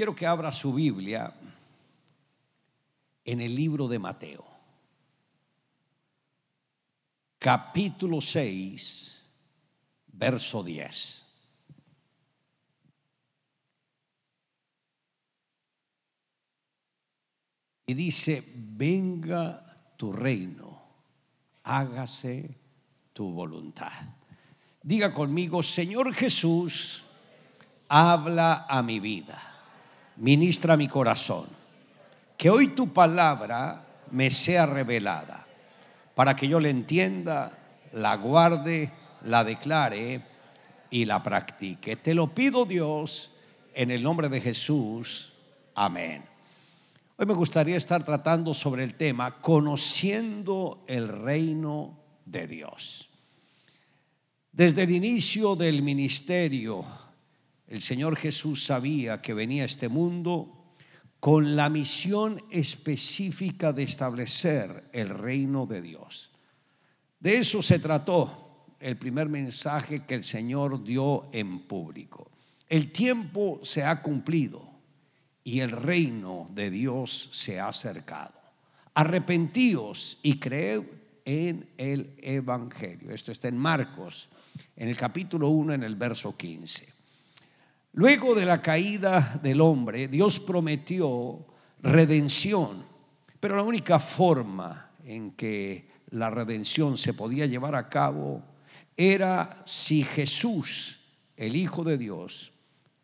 Quiero que abra su Biblia en el libro de Mateo, capítulo 6, verso 10. Y dice, venga tu reino, hágase tu voluntad. Diga conmigo, Señor Jesús, habla a mi vida ministra mi corazón. Que hoy tu palabra me sea revelada para que yo la entienda, la guarde, la declare y la practique. Te lo pido Dios en el nombre de Jesús. Amén. Hoy me gustaría estar tratando sobre el tema conociendo el reino de Dios. Desde el inicio del ministerio el Señor Jesús sabía que venía a este mundo con la misión específica de establecer el reino de Dios. De eso se trató el primer mensaje que el Señor dio en público. El tiempo se ha cumplido y el reino de Dios se ha acercado. Arrepentíos y creed en el Evangelio. Esto está en Marcos, en el capítulo 1, en el verso 15. Luego de la caída del hombre, Dios prometió redención, pero la única forma en que la redención se podía llevar a cabo era si Jesús, el Hijo de Dios,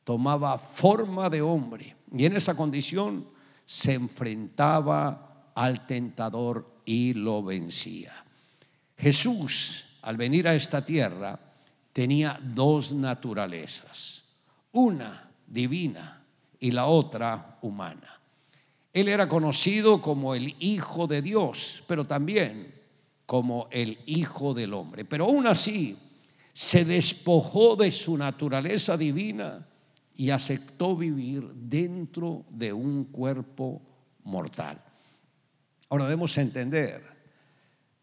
tomaba forma de hombre y en esa condición se enfrentaba al tentador y lo vencía. Jesús, al venir a esta tierra, tenía dos naturalezas una divina y la otra humana. Él era conocido como el Hijo de Dios, pero también como el Hijo del Hombre. Pero aún así se despojó de su naturaleza divina y aceptó vivir dentro de un cuerpo mortal. Ahora debemos entender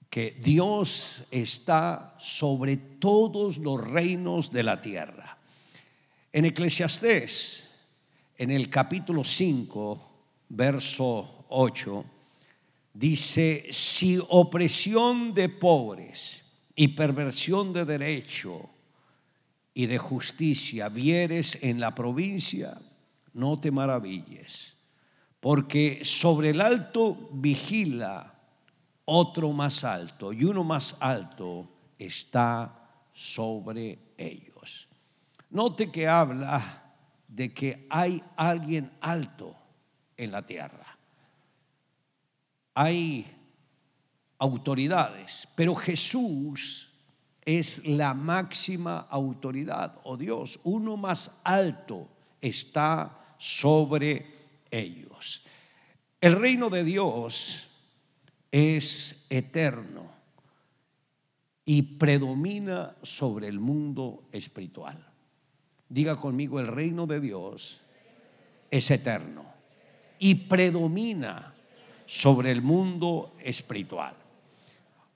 que Dios está sobre todos los reinos de la tierra. En Eclesiastés, en el capítulo 5, verso 8, dice, si opresión de pobres y perversión de derecho y de justicia vieres en la provincia, no te maravilles, porque sobre el alto vigila otro más alto y uno más alto está sobre ellos. Note que habla de que hay alguien alto en la tierra. Hay autoridades, pero Jesús es la máxima autoridad, o oh Dios, uno más alto está sobre ellos. El reino de Dios es eterno y predomina sobre el mundo espiritual. Diga conmigo, el reino de Dios es eterno y predomina sobre el mundo espiritual.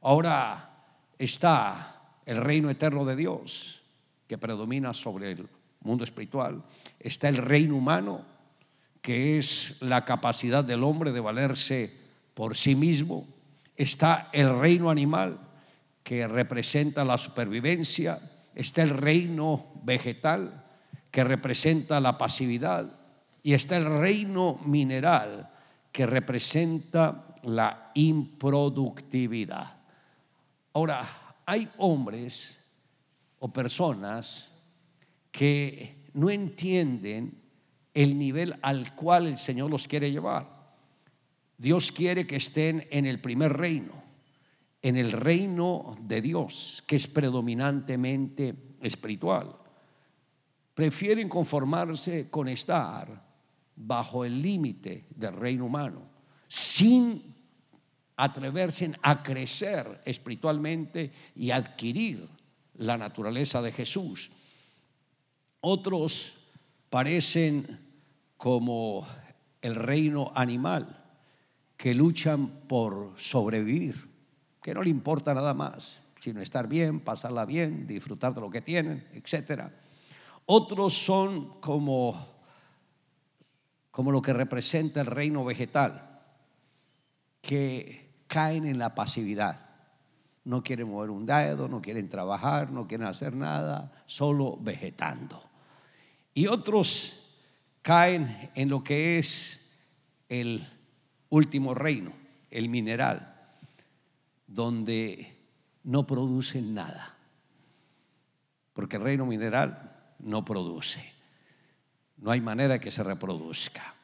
Ahora está el reino eterno de Dios que predomina sobre el mundo espiritual. Está el reino humano que es la capacidad del hombre de valerse por sí mismo. Está el reino animal que representa la supervivencia. Está el reino vegetal que representa la pasividad, y está el reino mineral, que representa la improductividad. Ahora, hay hombres o personas que no entienden el nivel al cual el Señor los quiere llevar. Dios quiere que estén en el primer reino, en el reino de Dios, que es predominantemente espiritual prefieren conformarse con estar bajo el límite del reino humano, sin atreverse a crecer espiritualmente y adquirir la naturaleza de Jesús. Otros parecen como el reino animal, que luchan por sobrevivir, que no le importa nada más, sino estar bien, pasarla bien, disfrutar de lo que tienen, etcétera. Otros son como como lo que representa el reino vegetal, que caen en la pasividad. No quieren mover un dedo, no quieren trabajar, no quieren hacer nada, solo vegetando. Y otros caen en lo que es el último reino, el mineral, donde no producen nada. Porque el reino mineral no produce. No hay manera que se reproduzca.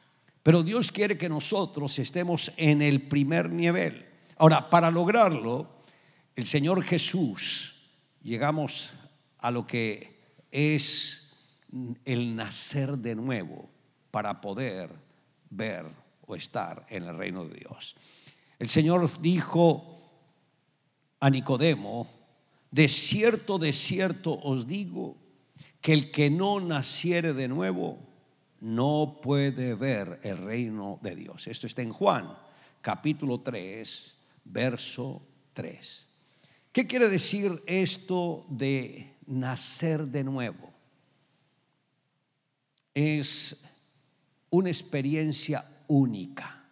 Pero Dios quiere que nosotros estemos en el primer nivel. Ahora, para lograrlo, el Señor Jesús, llegamos a lo que es el nacer de nuevo para poder ver o estar en el reino de Dios. El Señor dijo a Nicodemo, de cierto, de cierto os digo, que el que no naciere de nuevo no puede ver el reino de Dios. Esto está en Juan, capítulo 3, verso 3. ¿Qué quiere decir esto de nacer de nuevo? Es una experiencia única,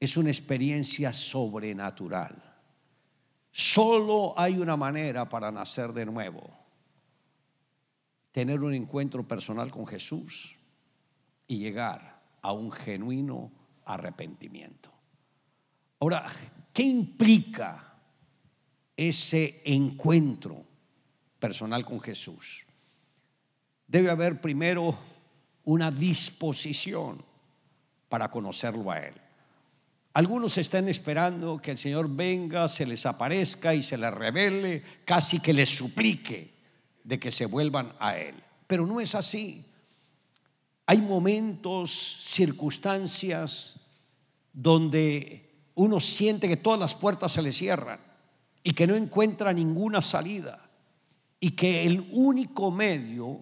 es una experiencia sobrenatural. Solo hay una manera para nacer de nuevo tener un encuentro personal con Jesús y llegar a un genuino arrepentimiento. Ahora, ¿qué implica ese encuentro personal con Jesús? Debe haber primero una disposición para conocerlo a Él. Algunos están esperando que el Señor venga, se les aparezca y se les revele, casi que les suplique de que se vuelvan a Él. Pero no es así. Hay momentos, circunstancias donde uno siente que todas las puertas se le cierran y que no encuentra ninguna salida y que el único medio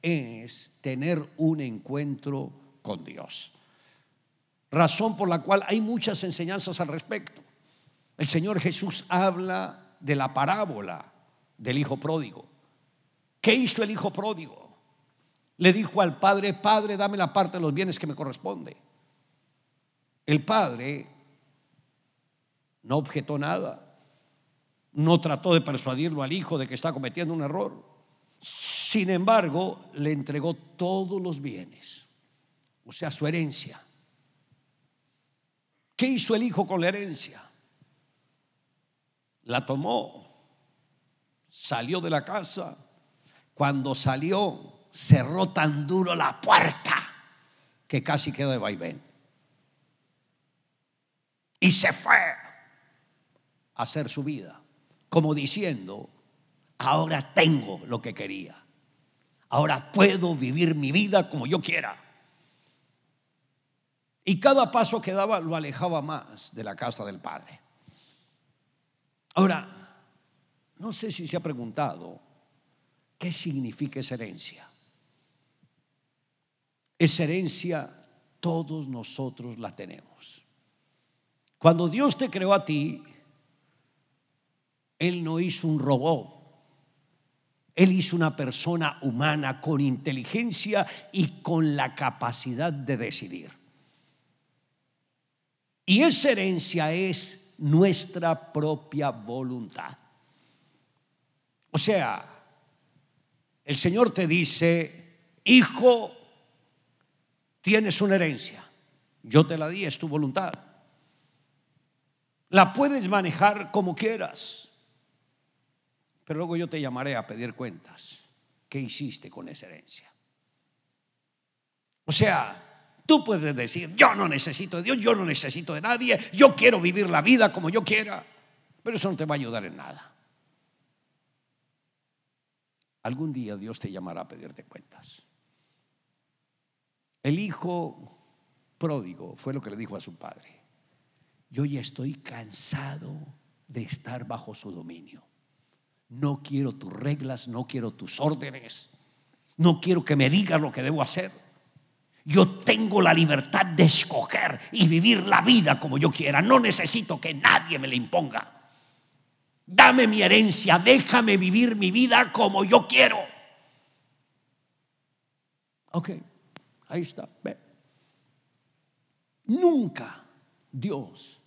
es tener un encuentro con Dios. Razón por la cual hay muchas enseñanzas al respecto. El Señor Jesús habla de la parábola del Hijo Pródigo. ¿Qué hizo el hijo pródigo? Le dijo al padre, padre, dame la parte de los bienes que me corresponde. El padre no objetó nada, no trató de persuadirlo al hijo de que está cometiendo un error. Sin embargo, le entregó todos los bienes, o sea, su herencia. ¿Qué hizo el hijo con la herencia? La tomó, salió de la casa, cuando salió, cerró tan duro la puerta que casi quedó de vaivén. Y se fue a hacer su vida, como diciendo, ahora tengo lo que quería. Ahora puedo vivir mi vida como yo quiera. Y cada paso que daba lo alejaba más de la casa del Padre. Ahora, no sé si se ha preguntado ¿Qué significa esa herencia? Esa herencia todos nosotros la tenemos. Cuando Dios te creó a ti, Él no hizo un robot. Él hizo una persona humana con inteligencia y con la capacidad de decidir. Y esa herencia es nuestra propia voluntad. O sea, el Señor te dice, hijo, tienes una herencia, yo te la di, es tu voluntad. La puedes manejar como quieras, pero luego yo te llamaré a pedir cuentas. ¿Qué hiciste con esa herencia? O sea, tú puedes decir, yo no necesito de Dios, yo no necesito de nadie, yo quiero vivir la vida como yo quiera, pero eso no te va a ayudar en nada. Algún día Dios te llamará a pedirte cuentas. El hijo pródigo fue lo que le dijo a su padre. Yo ya estoy cansado de estar bajo su dominio. No quiero tus reglas, no quiero tus órdenes, no quiero que me digas lo que debo hacer. Yo tengo la libertad de escoger y vivir la vida como yo quiera. No necesito que nadie me la imponga. Dame mi herencia, déjame vivir mi vida como yo quiero. Ok, ahí está. Nunca Dios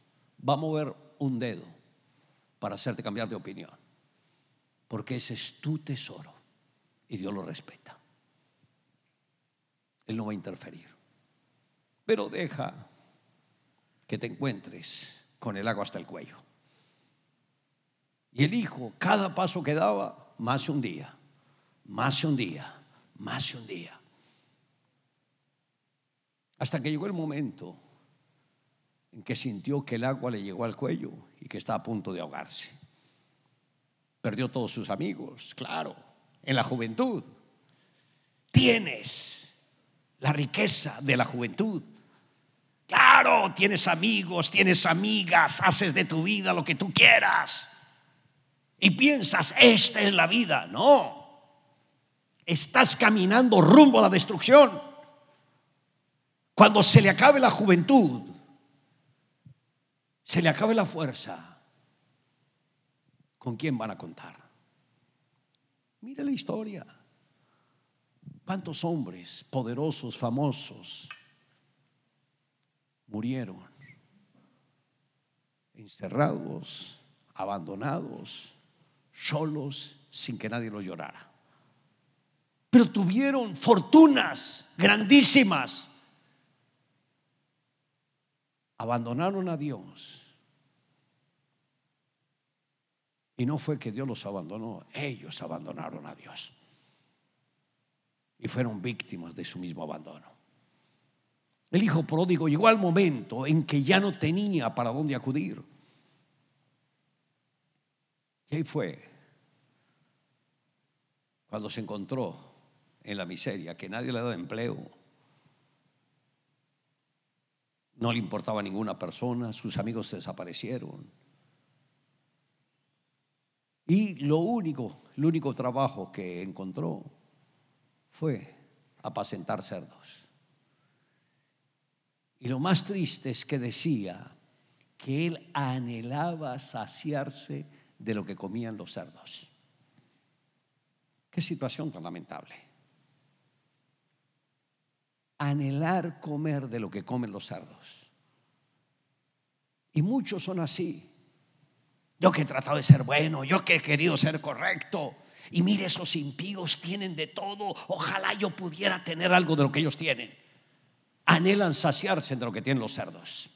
va a mover un dedo para hacerte cambiar de opinión, porque ese es tu tesoro y Dios lo respeta. Él no va a interferir, pero deja que te encuentres con el agua hasta el cuello. Y el hijo, cada paso que daba, más un día, más un día, más un día. Hasta que llegó el momento en que sintió que el agua le llegó al cuello y que estaba a punto de ahogarse. Perdió todos sus amigos, claro, en la juventud. Tienes la riqueza de la juventud. Claro, tienes amigos, tienes amigas, haces de tu vida lo que tú quieras. Y piensas, esta es la vida. No. Estás caminando rumbo a la destrucción. Cuando se le acabe la juventud, se le acabe la fuerza, ¿con quién van a contar? Mire la historia. ¿Cuántos hombres poderosos, famosos, murieron? Encerrados, abandonados, solos, sin que nadie los llorara. Pero tuvieron fortunas grandísimas. Abandonaron a Dios Y no fue que Dios los abandonó, ellos abandonaron a Dios. Y fueron víctimas de su mismo abandono. El hijo pródigo llegó al momento en que ya no tenía para dónde acudir. Ahí fue cuando se encontró en la miseria, que nadie le daba empleo. No le importaba a ninguna persona, sus amigos desaparecieron. Y lo único, el único trabajo que encontró fue apacentar cerdos. Y lo más triste es que decía que él anhelaba saciarse de lo que comían los cerdos. Qué situación tan lamentable. Anhelar comer de lo que comen los cerdos. Y muchos son así. Yo que he tratado de ser bueno, yo que he querido ser correcto. Y mire, esos impíos tienen de todo. Ojalá yo pudiera tener algo de lo que ellos tienen. Anhelan saciarse de lo que tienen los cerdos.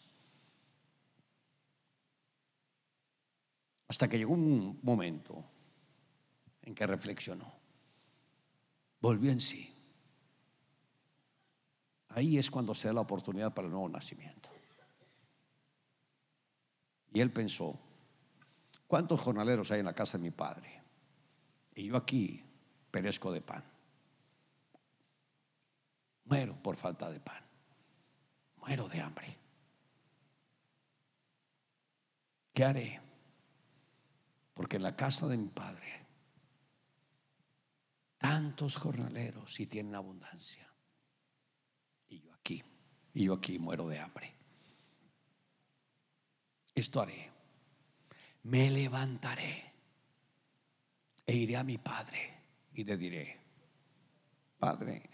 Hasta que llegó un momento en que reflexionó. Volvió en sí. Ahí es cuando se da la oportunidad para el nuevo nacimiento. Y él pensó, ¿Cuántos jornaleros hay en la casa de mi padre? Y yo aquí perezco de pan. Muero por falta de pan. Muero de hambre. ¿Qué haré? Porque en la casa de mi padre tantos jornaleros y tienen abundancia. Y yo aquí, y yo aquí muero de hambre. Esto haré me levantaré e iré a mi padre y le diré, Padre,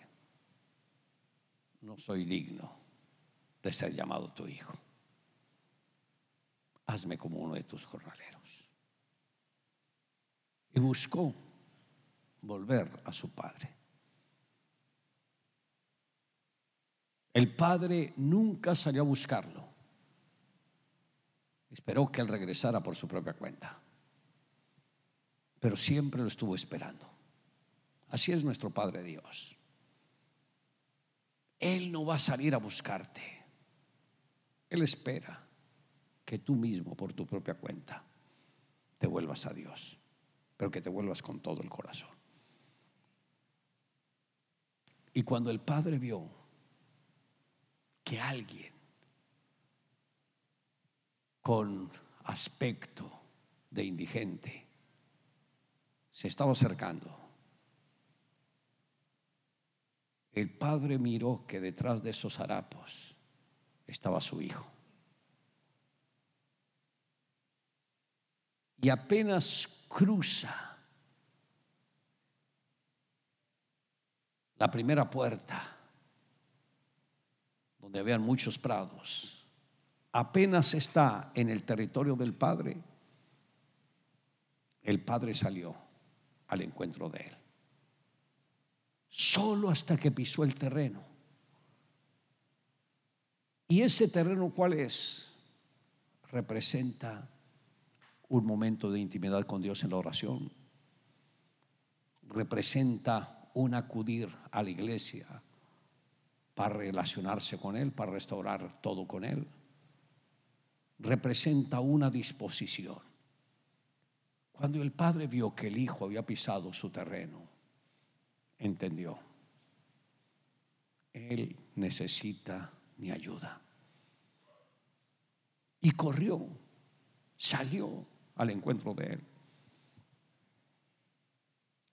no soy digno de ser llamado tu hijo. Hazme como uno de tus jornaleros. Y buscó volver a su padre. El padre nunca salió a buscarlo. Esperó que él regresara por su propia cuenta. Pero siempre lo estuvo esperando. Así es nuestro Padre Dios. Él no va a salir a buscarte. Él espera que tú mismo, por tu propia cuenta, te vuelvas a Dios, pero que te vuelvas con todo el corazón. Y cuando el Padre vio que alguien con aspecto de indigente. Se estaba acercando. El padre miró que detrás de esos harapos estaba su hijo. Y apenas cruza la primera puerta donde vean muchos prados, apenas está en el territorio del Padre, el Padre salió al encuentro de él. Solo hasta que pisó el terreno. ¿Y ese terreno cuál es? Representa un momento de intimidad con Dios en la oración. Representa un acudir a la iglesia para relacionarse con Él, para restaurar todo con Él. Representa una disposición. Cuando el padre vio que el hijo había pisado su terreno, entendió, Él necesita mi ayuda. Y corrió, salió al encuentro de Él.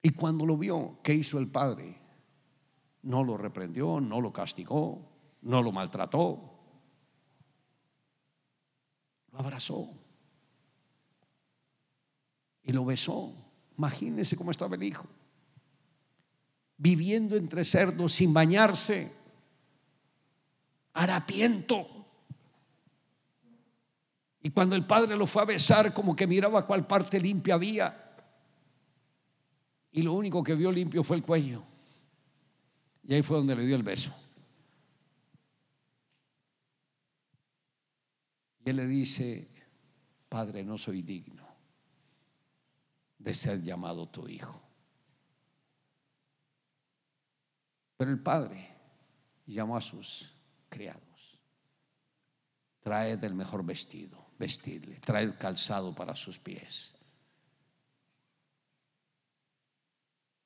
Y cuando lo vio, ¿qué hizo el padre? No lo reprendió, no lo castigó, no lo maltrató. Lo abrazó y lo besó. Imagínense cómo estaba el hijo. Viviendo entre cerdos sin bañarse, harapiento. Y cuando el padre lo fue a besar, como que miraba cuál parte limpia había. Y lo único que vio limpio fue el cuello. Y ahí fue donde le dio el beso. Y él le dice, Padre, no soy digno de ser llamado tu hijo. Pero el padre llamó a sus criados. Trae del mejor vestido, vestidle, trae el calzado para sus pies.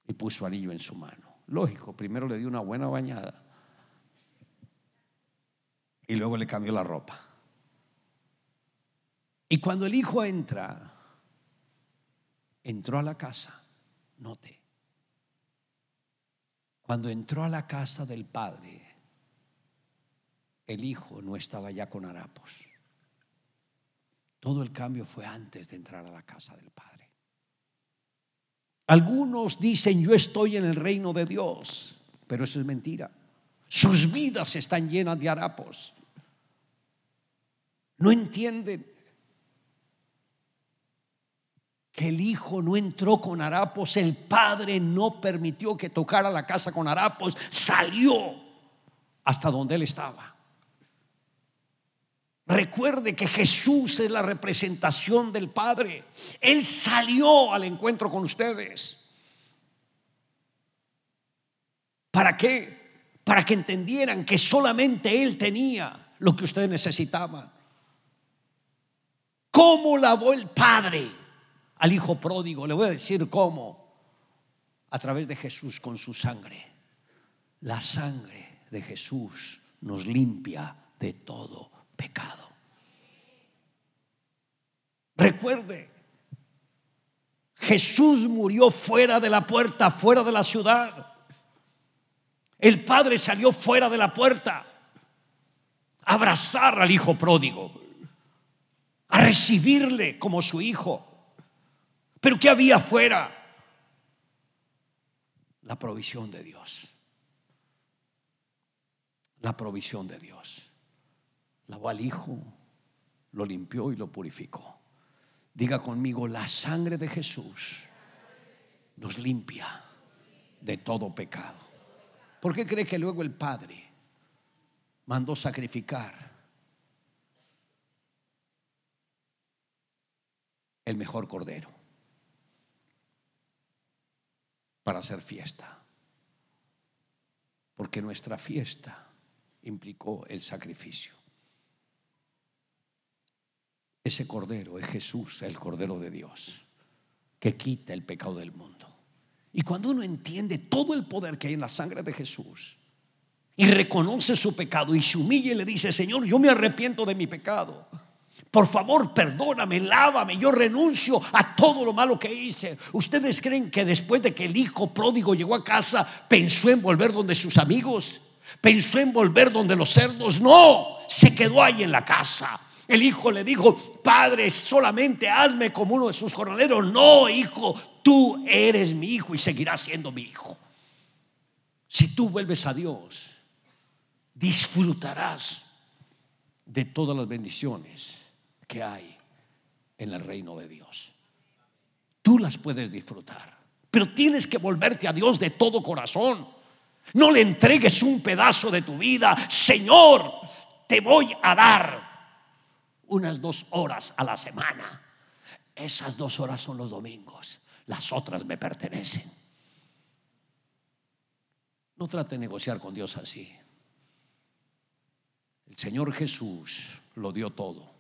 Y puso anillo en su mano. Lógico, primero le dio una buena bañada y luego le cambió la ropa. Y cuando el hijo entra, entró a la casa, note, cuando entró a la casa del padre, el hijo no estaba ya con harapos. Todo el cambio fue antes de entrar a la casa del padre. Algunos dicen, yo estoy en el reino de Dios, pero eso es mentira. Sus vidas están llenas de harapos. No entienden que el hijo no entró con harapos, el padre no permitió que tocara la casa con harapos, salió hasta donde él estaba. Recuerde que Jesús es la representación del Padre. Él salió al encuentro con ustedes. ¿Para qué? Para que entendieran que solamente Él tenía lo que ustedes necesitaban. ¿Cómo lavó el Padre al Hijo pródigo? Le voy a decir cómo. A través de Jesús con su sangre. La sangre de Jesús nos limpia de todo pecado. Recuerde, Jesús murió fuera de la puerta, fuera de la ciudad. El padre salió fuera de la puerta a abrazar al hijo pródigo, a recibirle como su hijo. Pero ¿qué había afuera? La provisión de Dios. La provisión de Dios lavó al Hijo, lo limpió y lo purificó. Diga conmigo, la sangre de Jesús nos limpia de todo pecado. ¿Por qué cree que luego el Padre mandó sacrificar el mejor cordero para hacer fiesta? Porque nuestra fiesta implicó el sacrificio. Ese cordero es Jesús, el cordero de Dios, que quita el pecado del mundo. Y cuando uno entiende todo el poder que hay en la sangre de Jesús y reconoce su pecado y se humilla y le dice, Señor, yo me arrepiento de mi pecado. Por favor, perdóname, lávame, yo renuncio a todo lo malo que hice. ¿Ustedes creen que después de que el hijo pródigo llegó a casa, pensó en volver donde sus amigos? ¿Pensó en volver donde los cerdos? No, se quedó ahí en la casa. El hijo le dijo, Padre, solamente hazme como uno de sus jornaleros. No, hijo, tú eres mi hijo y seguirás siendo mi hijo. Si tú vuelves a Dios, disfrutarás de todas las bendiciones que hay en el reino de Dios. Tú las puedes disfrutar, pero tienes que volverte a Dios de todo corazón. No le entregues un pedazo de tu vida. Señor, te voy a dar unas dos horas a la semana. Esas dos horas son los domingos. Las otras me pertenecen. No trate de negociar con Dios así. El Señor Jesús lo dio todo.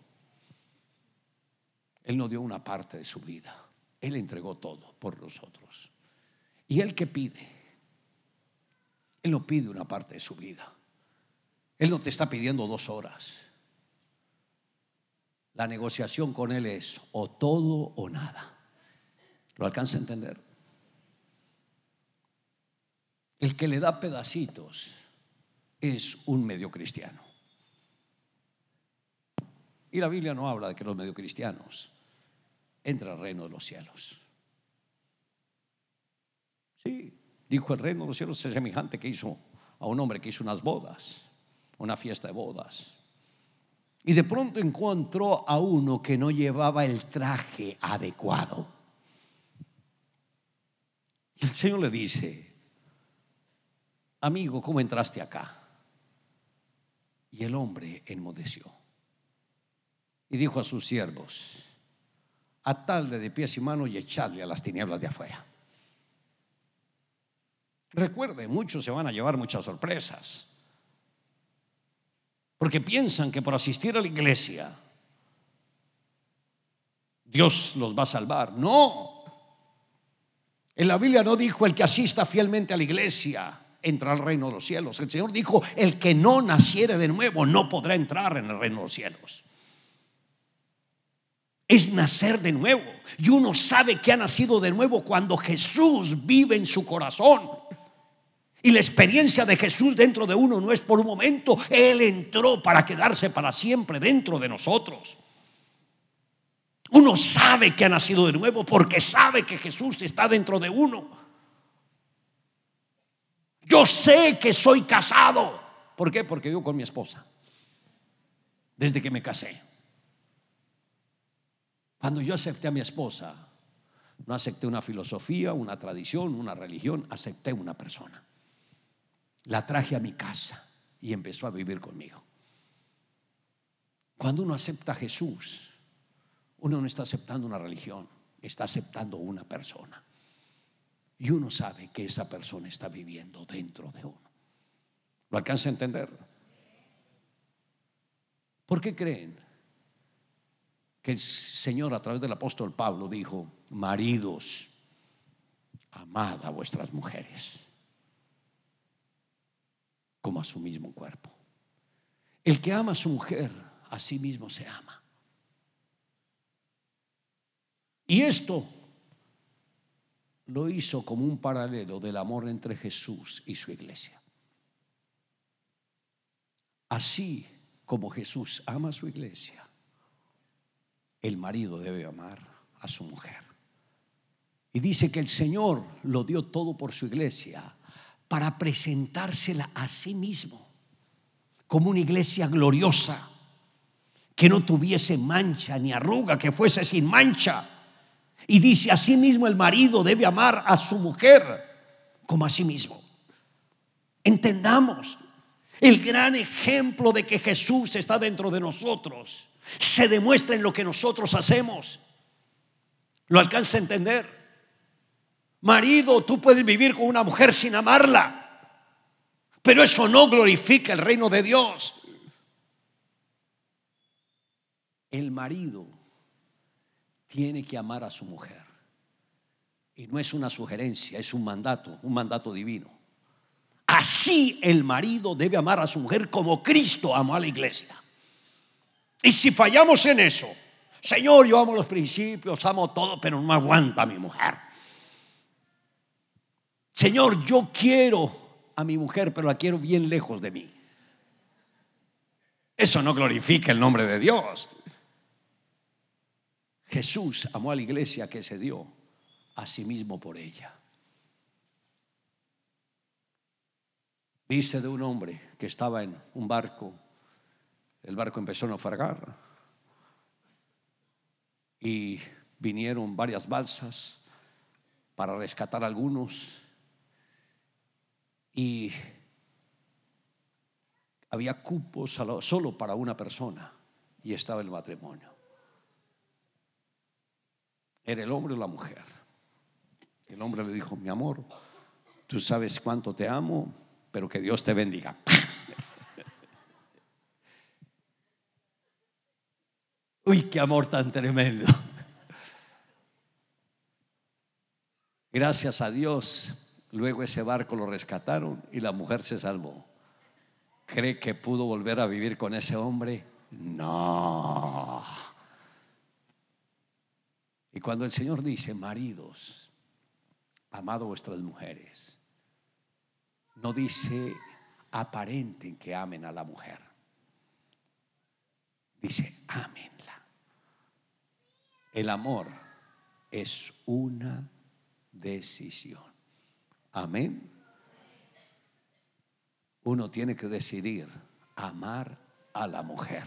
Él no dio una parte de su vida. Él entregó todo por nosotros. Y Él que pide, Él no pide una parte de su vida. Él no te está pidiendo dos horas. La negociación con Él es o todo o nada. ¿Lo alcanza a entender? El que le da pedacitos es un medio cristiano. Y la Biblia no habla de que los medio cristianos entran al reino de los cielos. Sí, dijo el reino de los cielos es semejante que hizo a un hombre que hizo unas bodas, una fiesta de bodas. Y de pronto encontró a uno que no llevaba el traje adecuado. Y el Señor le dice, amigo, ¿cómo entraste acá? Y el hombre enmudeció. Y dijo a sus siervos, atadle de pies y manos y echadle a las tinieblas de afuera. Recuerde, muchos se van a llevar muchas sorpresas. Porque piensan que por asistir a la iglesia Dios los va a salvar. No. En la Biblia no dijo el que asista fielmente a la iglesia entra al reino de los cielos. El Señor dijo, el que no naciere de nuevo no podrá entrar en el reino de los cielos. Es nacer de nuevo. Y uno sabe que ha nacido de nuevo cuando Jesús vive en su corazón. Y la experiencia de Jesús dentro de uno no es por un momento. Él entró para quedarse para siempre dentro de nosotros. Uno sabe que ha nacido de nuevo porque sabe que Jesús está dentro de uno. Yo sé que soy casado. ¿Por qué? Porque vivo con mi esposa. Desde que me casé. Cuando yo acepté a mi esposa, no acepté una filosofía, una tradición, una religión, acepté una persona. La traje a mi casa y empezó a vivir conmigo. Cuando uno acepta a Jesús, uno no está aceptando una religión, está aceptando una persona. Y uno sabe que esa persona está viviendo dentro de uno. ¿Lo alcanza a entender? ¿Por qué creen que el Señor a través del apóstol Pablo dijo, maridos, amad a vuestras mujeres como a su mismo cuerpo? El que ama a su mujer, a sí mismo se ama. Y esto lo hizo como un paralelo del amor entre Jesús y su iglesia. Así como Jesús ama a su iglesia, el marido debe amar a su mujer. Y dice que el Señor lo dio todo por su iglesia para presentársela a sí mismo como una iglesia gloriosa, que no tuviese mancha ni arruga, que fuese sin mancha y dice, asimismo el marido debe amar a su mujer como a sí mismo. Entendamos, el gran ejemplo de que Jesús está dentro de nosotros se demuestra en lo que nosotros hacemos. ¿Lo alcanza a entender? Marido, tú puedes vivir con una mujer sin amarla, pero eso no glorifica el reino de Dios. El marido tiene que amar a su mujer. Y no es una sugerencia, es un mandato, un mandato divino. Así el marido debe amar a su mujer como Cristo amó a la iglesia. Y si fallamos en eso, Señor, yo amo los principios, amo todo, pero no aguanta a mi mujer. Señor, yo quiero a mi mujer, pero la quiero bien lejos de mí. Eso no glorifica el nombre de Dios. Jesús amó a la iglesia que se dio a sí mismo por ella. Dice de un hombre que estaba en un barco, el barco empezó a naufragar y vinieron varias balsas para rescatar a algunos y había cupos solo para una persona y estaba el matrimonio. Era el hombre o la mujer. El hombre le dijo, mi amor, tú sabes cuánto te amo, pero que Dios te bendiga. Uy, qué amor tan tremendo. Gracias a Dios, luego ese barco lo rescataron y la mujer se salvó. ¿Cree que pudo volver a vivir con ese hombre? No. Y cuando el Señor dice, maridos, amado vuestras mujeres, no dice aparenten que amen a la mujer. Dice, ámenla. El amor es una decisión. Amén. Uno tiene que decidir amar a la mujer.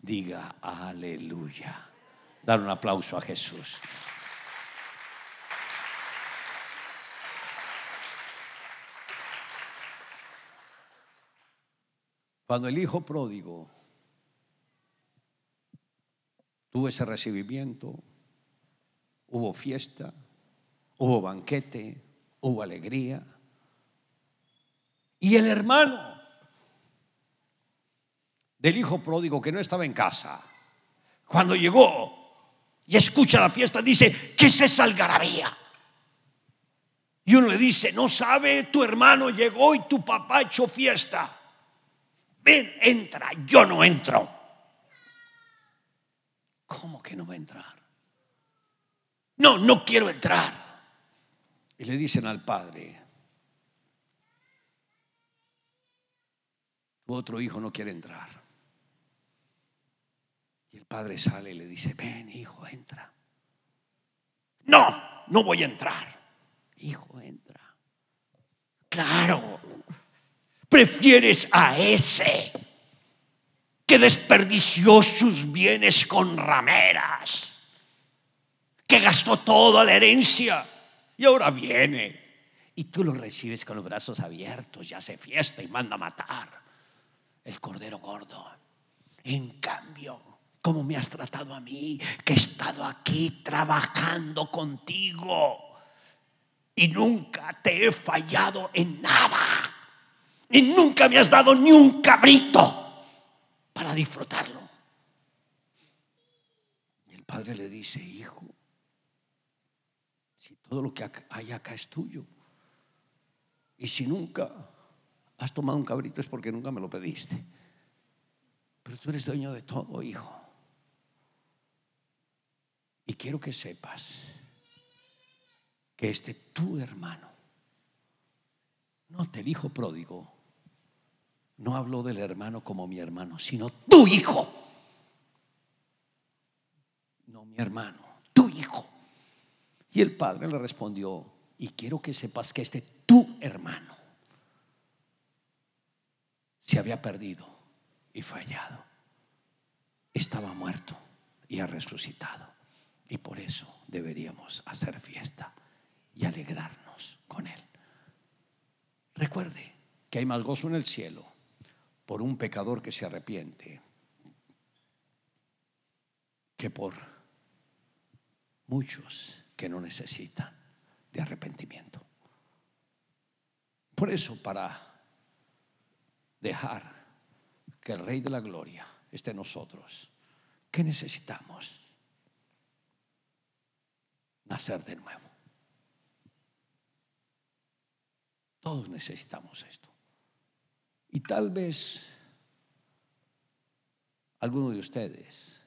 Diga aleluya. Dar un aplauso a Jesús. Cuando el hijo pródigo tuvo ese recibimiento, hubo fiesta, hubo banquete, hubo alegría. Y el hermano del hijo pródigo que no estaba en casa, cuando llegó y escucha la fiesta, dice, ¿qué es esa algarabía? Y uno le dice, no sabe, tu hermano llegó y tu papá echó fiesta. Ven, entra, yo no entro. ¿Cómo que no va a entrar? No, no quiero entrar. Y le dicen al padre, tu otro hijo no quiere entrar. Y el padre sale y le dice, ven hijo, entra. No, no voy a entrar. Hijo, entra. Claro, prefieres a ese que desperdició sus bienes con rameras, que gastó toda la herencia y ahora viene. Y tú lo recibes con los brazos abiertos y hace fiesta y manda a matar el cordero gordo. En cambio, como me has tratado a mí, que he estado aquí trabajando contigo y nunca te he fallado en nada. Y nunca me has dado ni un cabrito para disfrutarlo. Y el padre le dice, hijo, todo lo que hay acá es tuyo. Y si nunca has tomado un cabrito es porque nunca me lo pediste. Pero tú eres dueño de todo, hijo. Y quiero que sepas que este tu hermano, no te hijo pródigo, no habló del hermano como mi hermano, sino tu hijo. No mi hermano, tu hijo. Y el padre le respondió, y quiero que sepas que este tu hermano se había perdido y fallado. Estaba muerto y ha resucitado. Y por eso deberíamos hacer fiesta y alegrarnos con él. Recuerde que hay más gozo en el cielo por un pecador que se arrepiente que por muchos que no necesitan de arrepentimiento. Por eso, para dejar que el Rey de la Gloria esté en nosotros, ¿qué necesitamos? Nacer de nuevo. Todos necesitamos esto. Y tal vez alguno de ustedes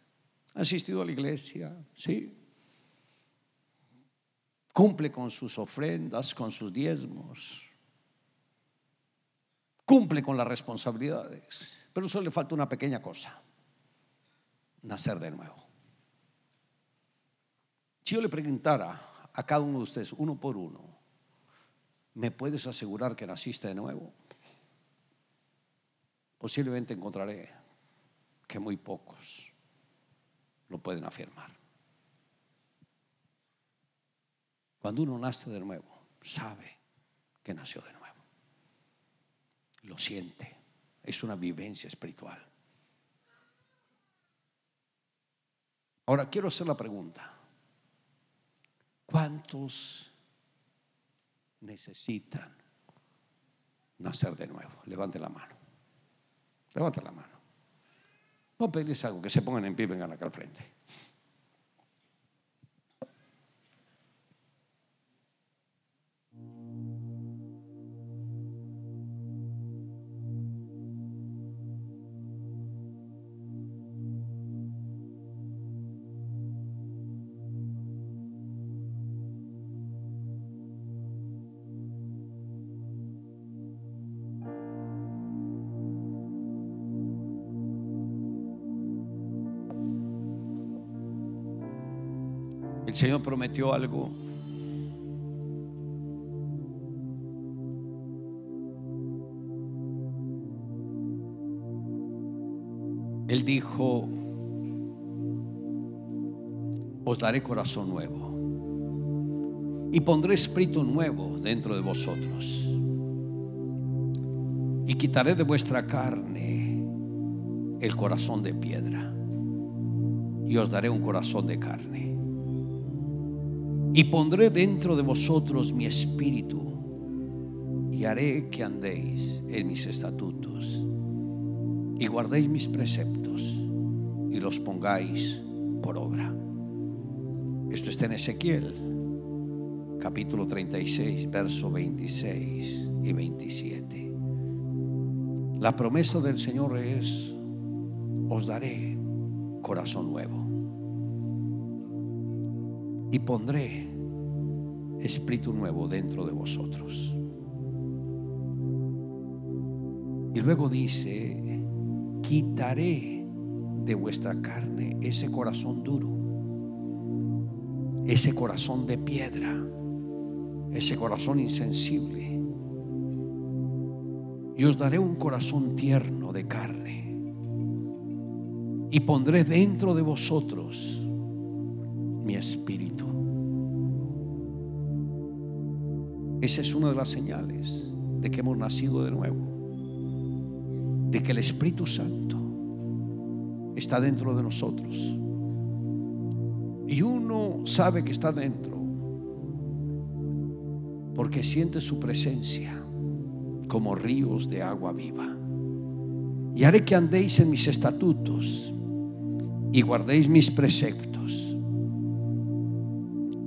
ha asistido a la iglesia, sí, cumple con sus ofrendas, con sus diezmos, cumple con las responsabilidades, pero solo le falta una pequeña cosa, nacer de nuevo. Si yo le preguntara a cada uno de ustedes, uno por uno, ¿me puedes asegurar que naciste de nuevo? posiblemente encontraré que muy pocos lo pueden afirmar. Cuando uno nace de nuevo, sabe que nació de nuevo. Lo siente. Es una vivencia espiritual. Ahora quiero hacer la pregunta. ¿Cuántos necesitan nacer de nuevo? Levante la mano. Levante la mano. No pedirles algo, que se pongan en pie vengan acá al frente. Prometió algo. Él dijo, os daré corazón nuevo y pondré espíritu nuevo dentro de vosotros y quitaré de vuestra carne el corazón de piedra y os daré un corazón de carne y pondré dentro de vosotros mi espíritu y haré que andéis en mis estatutos y guardéis mis preceptos y los pongáis por obra. Esto está en Ezequiel, capítulo 36, verso 26 y 27. La promesa del Señor es, os daré corazón nuevo y pondré espíritu nuevo dentro de vosotros. Y luego dice, quitaré de vuestra carne ese corazón duro, ese corazón de piedra, ese corazón insensible. Y os daré un corazón tierno de carne. Y pondré dentro de vosotros mi espíritu. Esa es una de las señales de que hemos nacido de nuevo, de que el Espíritu Santo está dentro de nosotros. Y uno sabe que está dentro porque siente su presencia como ríos de agua viva. Y haré que andéis en mis estatutos y guardéis mis preceptos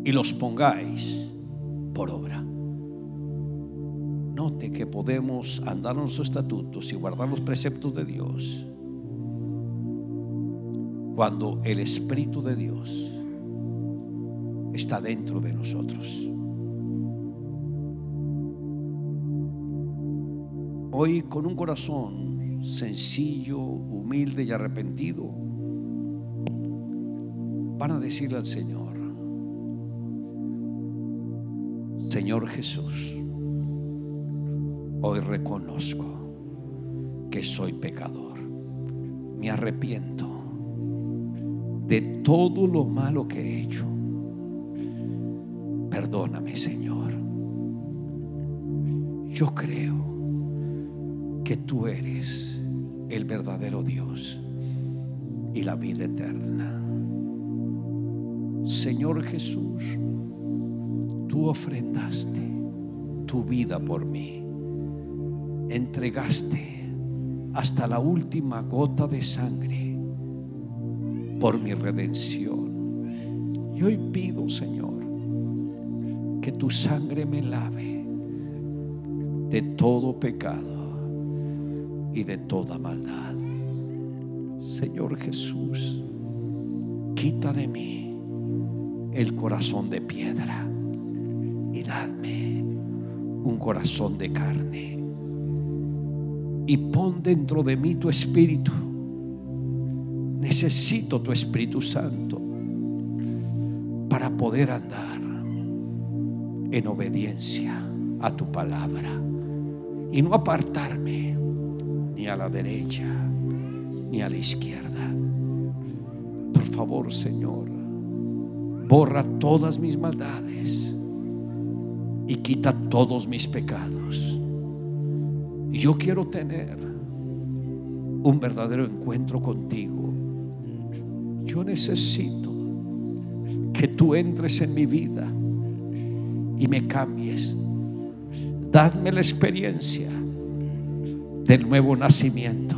y los pongáis por obra. Note que podemos andar en los estatutos y guardar los preceptos de Dios cuando el Espíritu de Dios está dentro de nosotros. Hoy con un corazón sencillo, humilde y arrepentido, van a decirle al Señor, Señor Jesús, hoy reconozco que soy pecador. Me arrepiento de todo lo malo que he hecho. Perdóname, Señor. Yo creo que tú eres el verdadero Dios y la vida eterna. Señor Jesús, tú ofrendaste tu vida por mí. Entregaste hasta la última gota de sangre por mi redención. Y hoy pido, Señor, que tu sangre me lave de todo pecado y de toda maldad. Señor Jesús, quita de mí el corazón de piedra y dadme un corazón de carne y pon dentro de mí tu espíritu. Necesito tu Espíritu Santo para poder andar en obediencia a tu palabra y no apartarme ni a la derecha, ni a la izquierda. Por favor, Señor, borra todas mis maldades y quita todos mis pecados. Yo quiero tener un verdadero encuentro contigo. Yo necesito que tú entres en mi vida y me cambies. Dadme la experiencia del nuevo nacimiento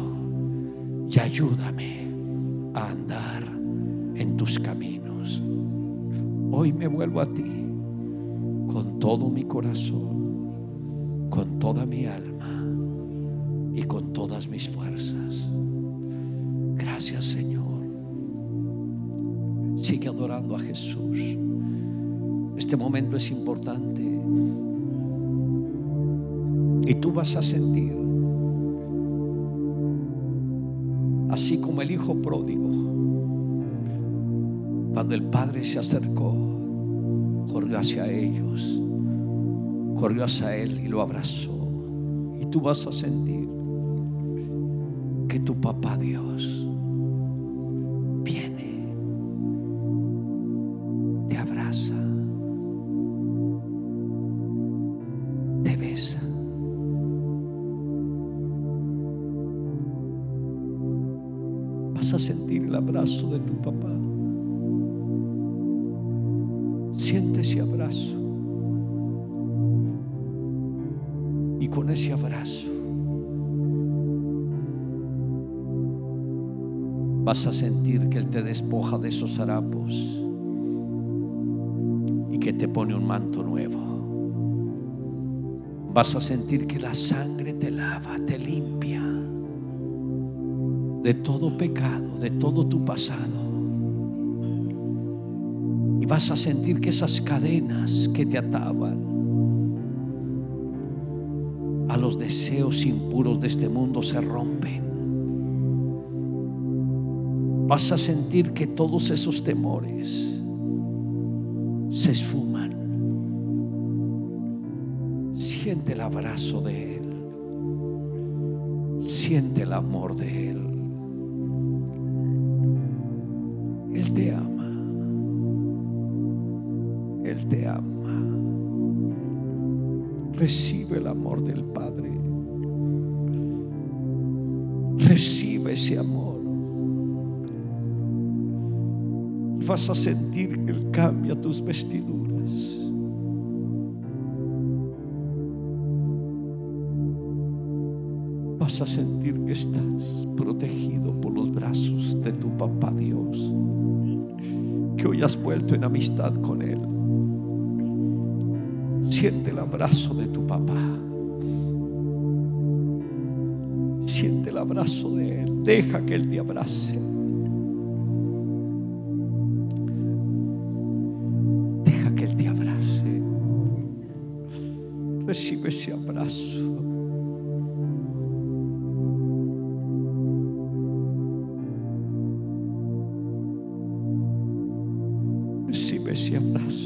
y ayúdame a andar en tus caminos. Hoy me vuelvo a ti con todo mi corazón, con toda mi alma y con todas mis fuerzas. Gracias Señor. Sigue adorando a Jesús. Este momento es importante. Y tú vas a sentir, así como el hijo pródigo, cuando el padre se acercó, corrió hacia ellos, corrió hacia él y lo abrazó. Y tú vas a sentir que tu papá Dios vas a sentir que Él te despoja de esos harapos y que te pone un manto nuevo. Vas a sentir que la sangre te lava, te limpia de todo pecado, de todo tu pasado. Y vas a sentir que esas cadenas que te ataban a los deseos impuros de este mundo se rompen. Vas a sentir que todos esos temores se esfuman. Siente el abrazo de Él. Siente el amor de Él. Él te ama. Él te ama. Recibe el amor del Padre. Recibe ese amor. Vas a sentir que Él cambia tus vestiduras. Vas a sentir que estás protegido por los brazos de tu papá Dios. Que hoy has vuelto en amistad con Él. Siente el abrazo de tu papá. Siente el abrazo de Él. Deja que Él te abrace. Recibe ese abrazo. Recibe ese abrazo.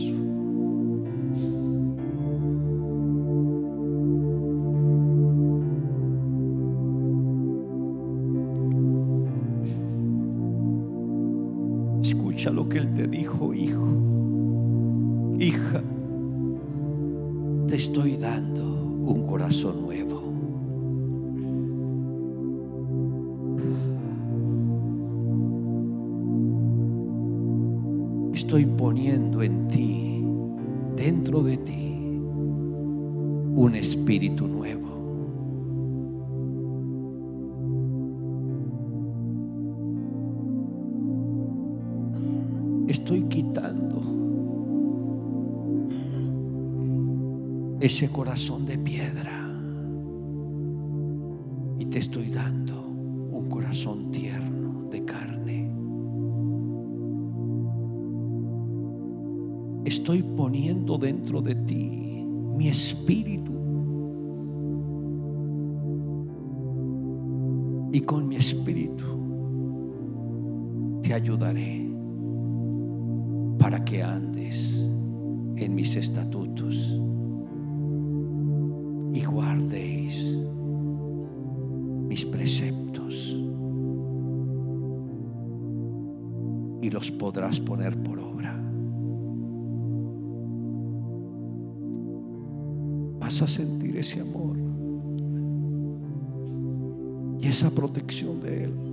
Ese corazón de piedra guardéis mis preceptos y los podrás poner por obra. Vas a sentir ese amor y esa protección de Él.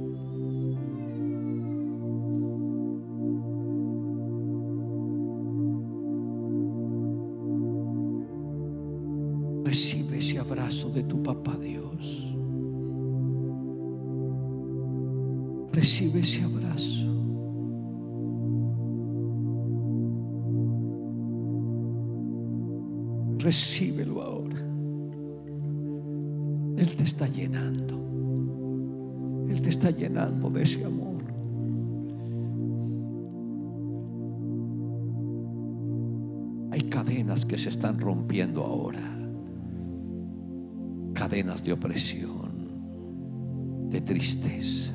De opresión, de tristeza,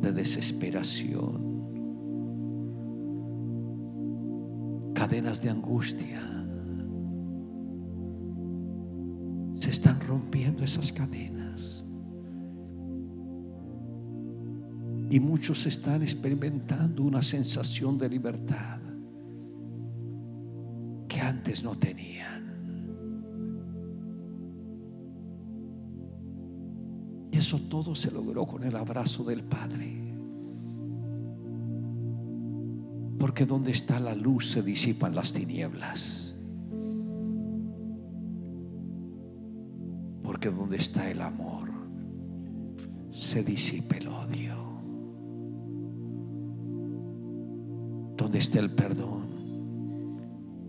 de desesperación, cadenas de angustia. Se están rompiendo esas cadenas. Y muchos están experimentando una sensación de libertad que antes no tenían. Y eso todo se logró con el abrazo del Padre. Porque donde está la luz se disipan las tinieblas. Porque donde está el amor se disipa el odio. Donde está el perdón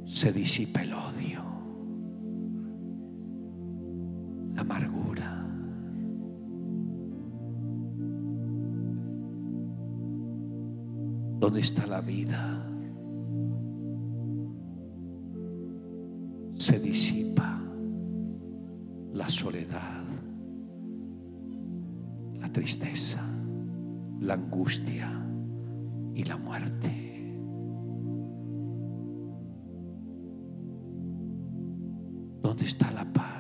se disipa el odio. ¿Dónde está la vida? Se disipa la soledad, la tristeza, la angustia y la muerte. ¿Dónde está la paz?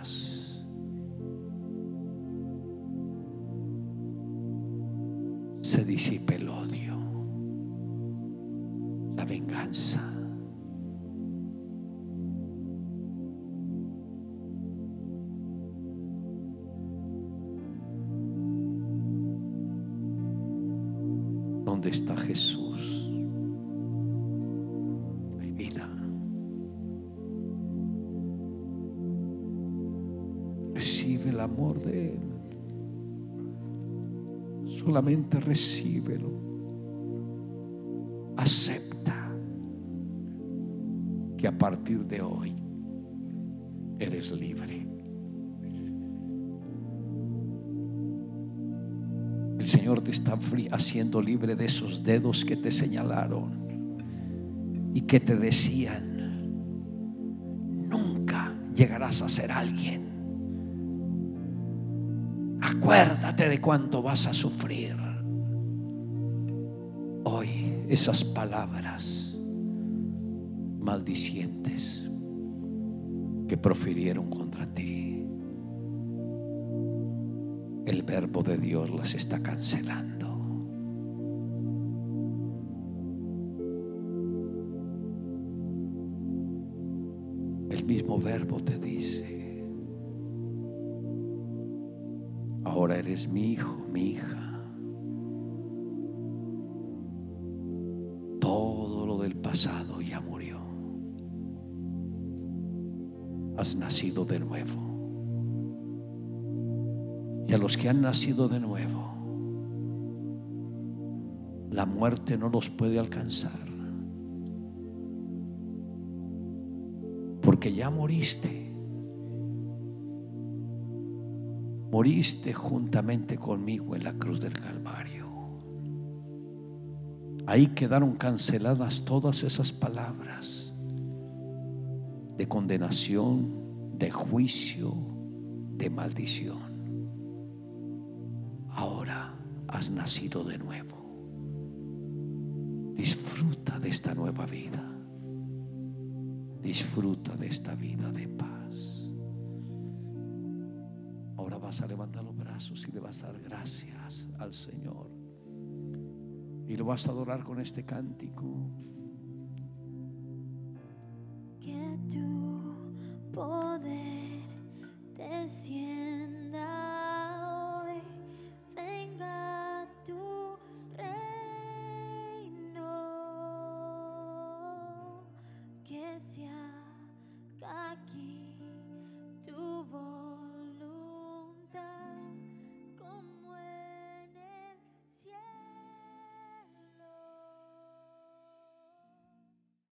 ¿Dónde está Jesús? Hay vida. Recibe el amor de Él. Solamente recíbelo. Acepta que a partir de hoy eres libre. El Señor te está haciendo libre de esos dedos que te señalaron y que te decían, nunca llegarás a ser alguien. Acuérdate de cuánto vas a sufrir. Hoy esas palabras maldicientes que profirieron contra ti, el verbo de Dios las está cancelando. El mismo verbo te dice, ahora eres mi hijo, mi hija. Y a los que han nacido de nuevo, la muerte no los puede alcanzar. Porque ya moriste. Moriste juntamente conmigo en la cruz del Calvario. Ahí quedaron canceladas todas esas palabras de condenación, de juicio, de maldición. Has nacido de nuevo. Disfruta de esta nueva vida. Disfruta de esta vida de paz. vas a levantar los brazos y le vas a dar gracias al Señor. Y lo vas a adorar con este cántico. Que tu poder descienda